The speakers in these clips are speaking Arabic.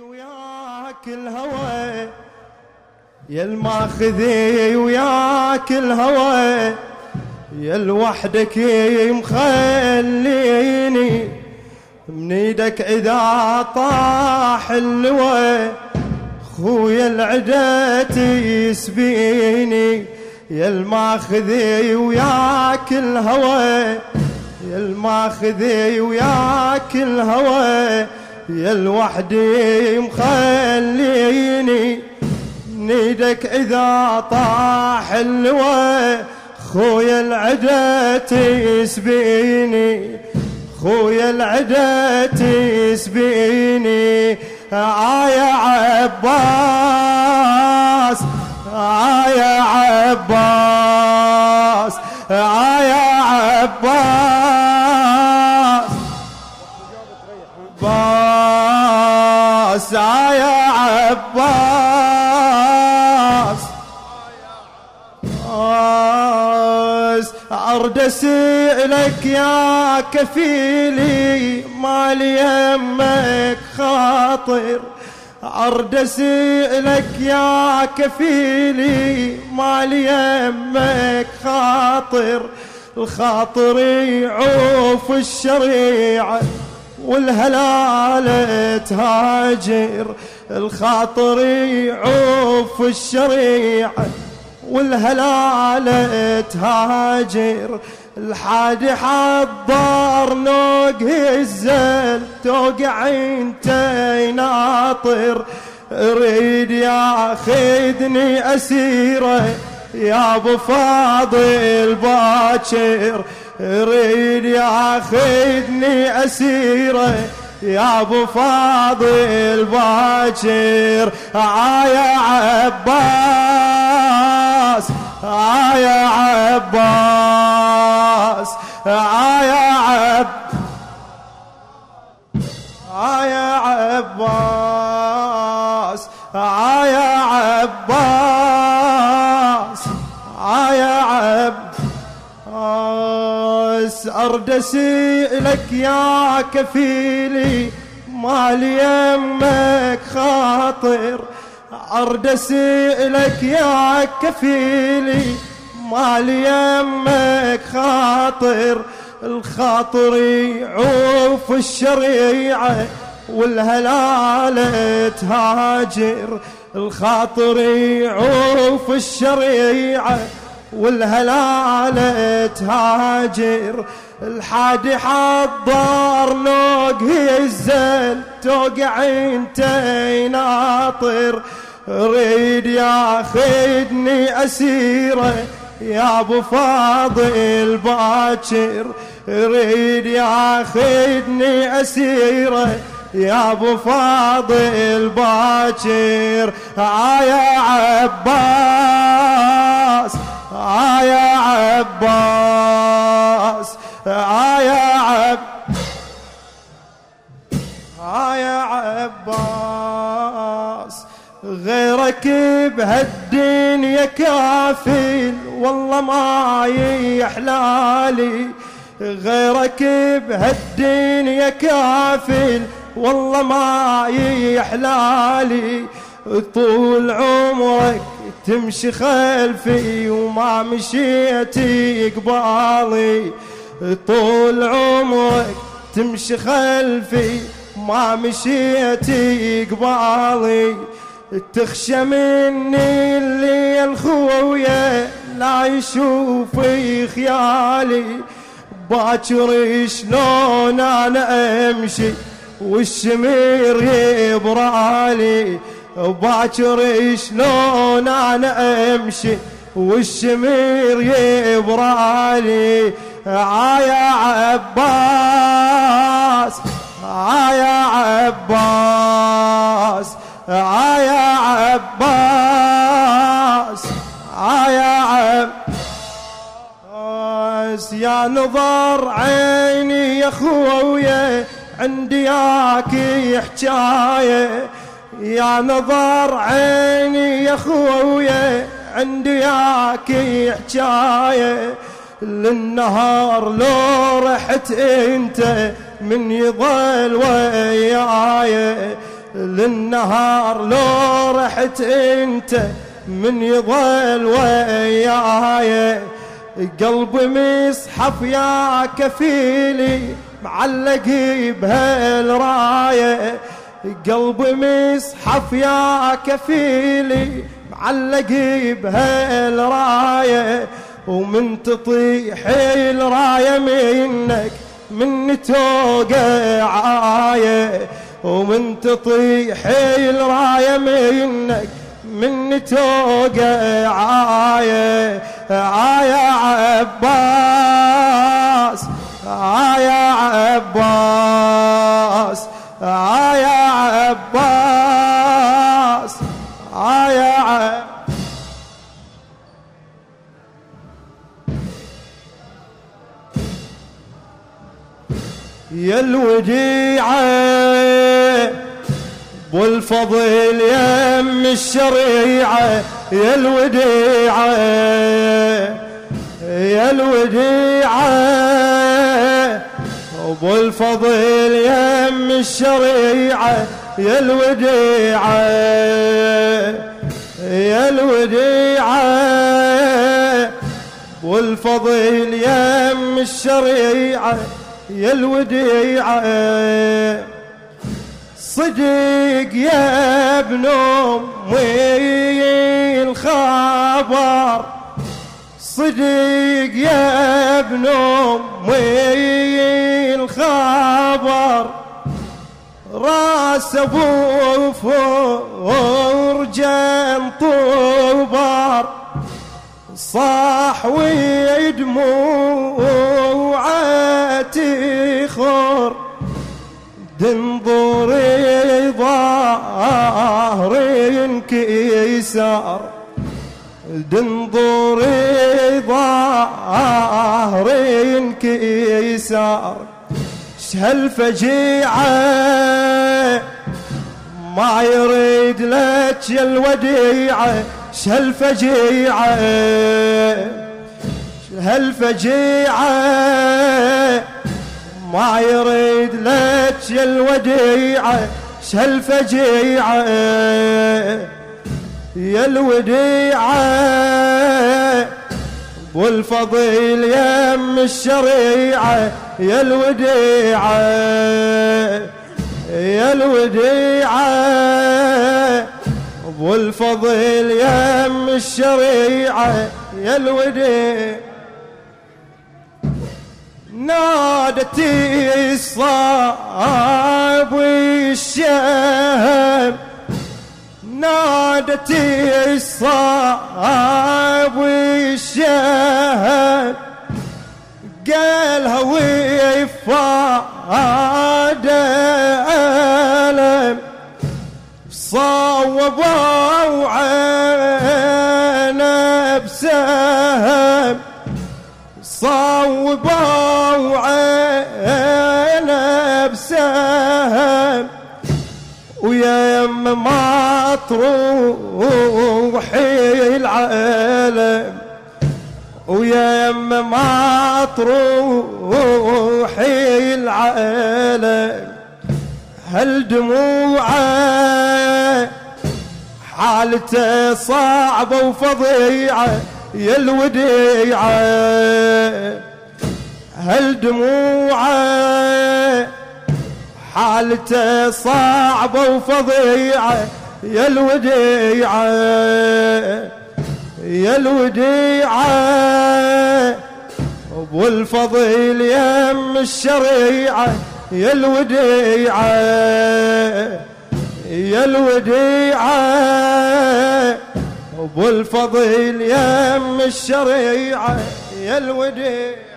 وياك الهوى. يا الماخذي وياك الهوى. يا لوحدك مخليني. من إيدك اذا طاح اللوى خويا العدة يسبيني. يا الماخذي وياك الهوى. يا الماخذي وياك الهوى. يا الوحدي مخليني نيدك إذا طاح اللوى خويا العدا تسبيني خويا العدا تسبيني آية عباس آية عباس آية عباس. يا عباس. عباس أرد أسألك يا كفيلي مالي يمك خاطر. أرد أسألك يا كفيلي مالي يمك خاطر. الخاطر يعوف الشريعة. والهلالة تهاجر الخاطر يعوف الشريعة. والهلالة تهاجر الحادي حضر نوق الزل توقع انت ناطر. أريد ياخذني أسيرة يا أبو فاضل باكر. اريد ياخذني أسيرة يا أبو فاضل باكر. عايا عباس عايا عباس عايا عب عايا عباس عايا عباس عايا عباس ارد اسالك يا كفيلي. مال يمك خاطر ارد اسالك يا كفيلي. مال يمك خاطر الخاطر يعوف الشريعة والهلالة تهاجر. الخاطر يعوف الشريعة والهلالة تهاجر الحادي حضر نوق الزل توقع انت ناطر ريد ياخذني أسيرة يا أبو فاضل باكر. ريد ياخذني أسيرة يا أبو فاضل باكر. عايا عباس. عايا عباس عايا عب عايا عباس غيرك بهالدنيا كافل والله ما يحلالي غيرك بهالدنيا كافل والله ما يحلالي طول عمرك تمشي خلفي وما مشيت قبالي. طول عمرك تمشي خلفي ما مشيت قبالي. تخشى مني اللي الخوية لا يشوف خيالي. باكر شلون أنا أمشي والشمير يبرالي. باكر شلون أنا أمشي والشمير يبرالي. عايا عباس عايا عباس عايا عباس عايا عباس. يا نظر عيني يا خويا عندي ياكي حجايه يا نظر عيني يا خويا عندي ياكي حجايه للنهار لو رحت أنت من يظل وياي. للنهار لو رحت أنت من يضل وياي. قلبي مصحف يا كفيلي معلق بهالرايه قلبي مصحف يا كفيلي معلق بهالراية ومن تطيح الراية منك من توقع عاية ومن تطيح الراية منك من توقع عاية. عاية عباس عاية عباس. الوديعة والفضل يم الشريعة يا الوديعة يا الوديعة. والفضل يم الشريعة يا الوديعة يا الوديعة. والفضل يم الشريعة يا الوديعة صدق يا ابن أمي الخبر. صدق يا ابن أمي الخبر. راس أبو فرجان طوبر. صاح ويدموعتي خور دنظري ظهري انكسار دنظري ظهري انكسار شهالفجيعة ما يريد لك يا الوديعة. شهالفجيعة شهالفجيعة ما يريد لك يا الوديعة شهالفجيعة يا الوديعة والفضيل يم الشريعة يا الوديعة. يا الوديعة والفضيل يم الشريعة يا الوديعة. نادتي الصعب والشام نادتي الصعب والشام قالها وفاد ألم صوبوا عينه بسهم صوبوا ويا يم ما تروحي العالم. ويا يم ما تروحي العالم. هل حالته صعبة وفظيعة يا الوديعة؟ هل دموعه حالته صعبة وفظيعة يا الوديعة يا الوديعة. أبو الفضيل يم الشريعة يا الوديعة يا الوديعة. أبو الفضيل يم الشريعة يا الوديعة.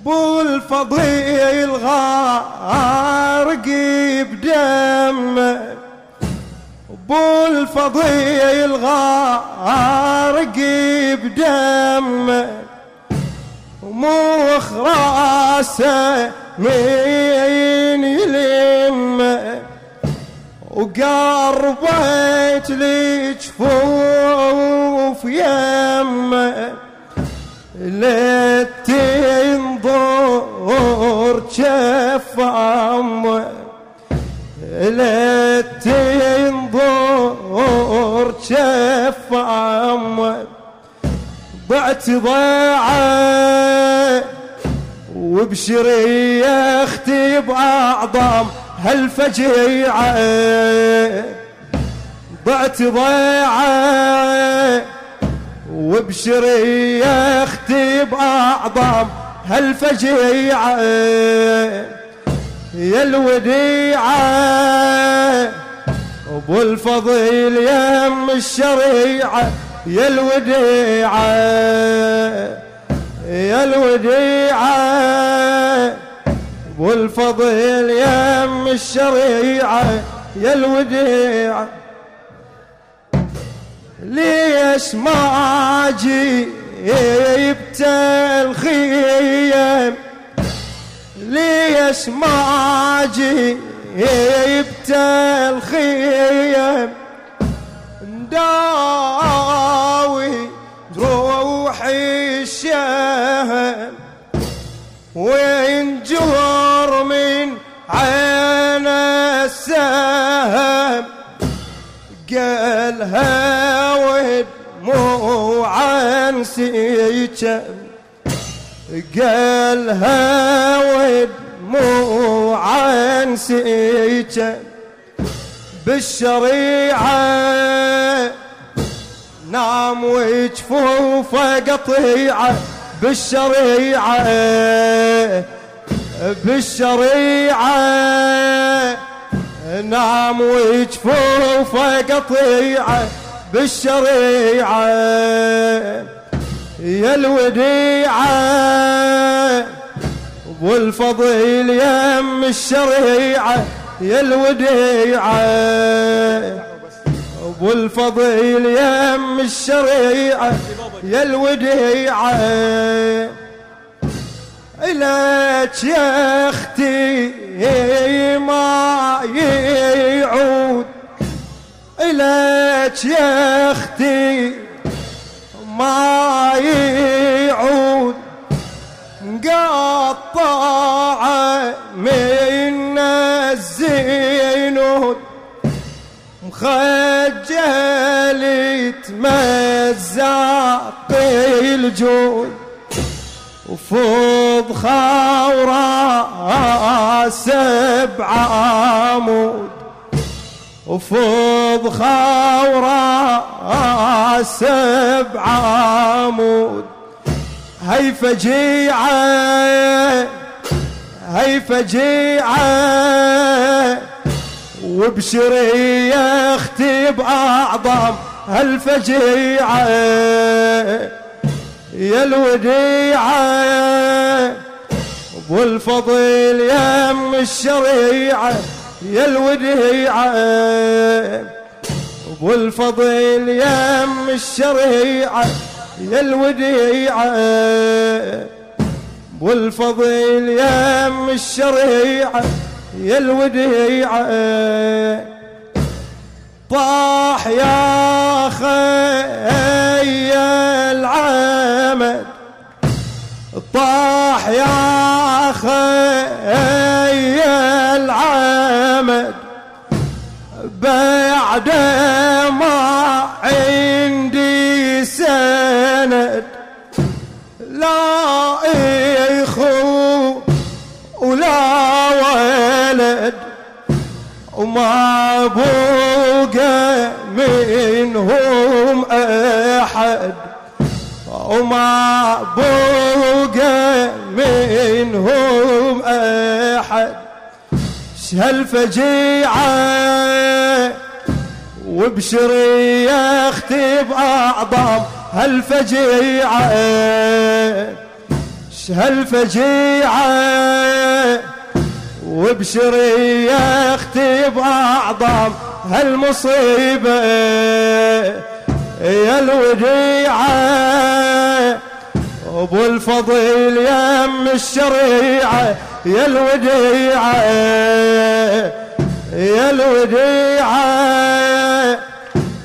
ابو الفضيل غارق بدمه. ابو الفضيل غارق بدمه. ومخ راسه مين يلمه. وقربت لي جفوف يمه لتنظر شف امه لا تنظر شف عمك ضعت ضيعه وبشري أختي بأعظم هالفجيعة. ضعت ضيعه وبشري يا أختي بأعظم هالفجيعة يا الوديعة. أبو الفضيل يم الشريعة يا الوديعة. يا الوديعة. أبو الفضيل يم الشريعة يا الوديعة. ليش ما جيبت الخيم ليش ما جيبت الخيم؟ داوي روحي الشهم وين جور من عين السهم؟ قالها سيكم قالها ودموع سيكم بالشريعة نام وجفوفه قطيعة بالشريعة بالشريعة نام وجفوفه قطيعة بالشريعة يا الوديعة والفضيل يم الشريعة يا الوديعة والفضيل يم الشريعة يا الوديعة. إليك يا أختي ما يعود إليك يا أختي ما يعود قطع من الزينود. مخجل تمزق الجود وفوض خورا سبع عمود. وفوض خورا سبع عمود هي فجيعة هي فجيعة. وبشري يا أختي بأعظم هالفجيعة. يا الوديعة والفضيل يم الشريعة يا الوديعة. والفضيل يم الشريعة يا الوديعة. والفضيل يم الشريعة يا الوديعة. طاح يا خي العمد طاح يا خي العمد بعد وما بوقى منهم أحد وما بوقى منهم أحد. هالفجيعة وبشري أختي بأعظم. هالفجيعة هالفجيعة وبشري يا أختي بأعظم هالمصيبة يا الوديعة ابو الفضيل يم الشريعة يا الوديعة يا الوديعة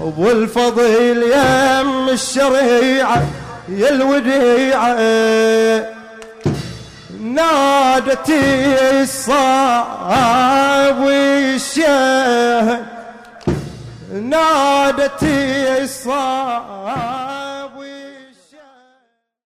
ابو الفضيل يم الشريعة يا الوديعة. نادتي الصعب الشيخ نادت الصالح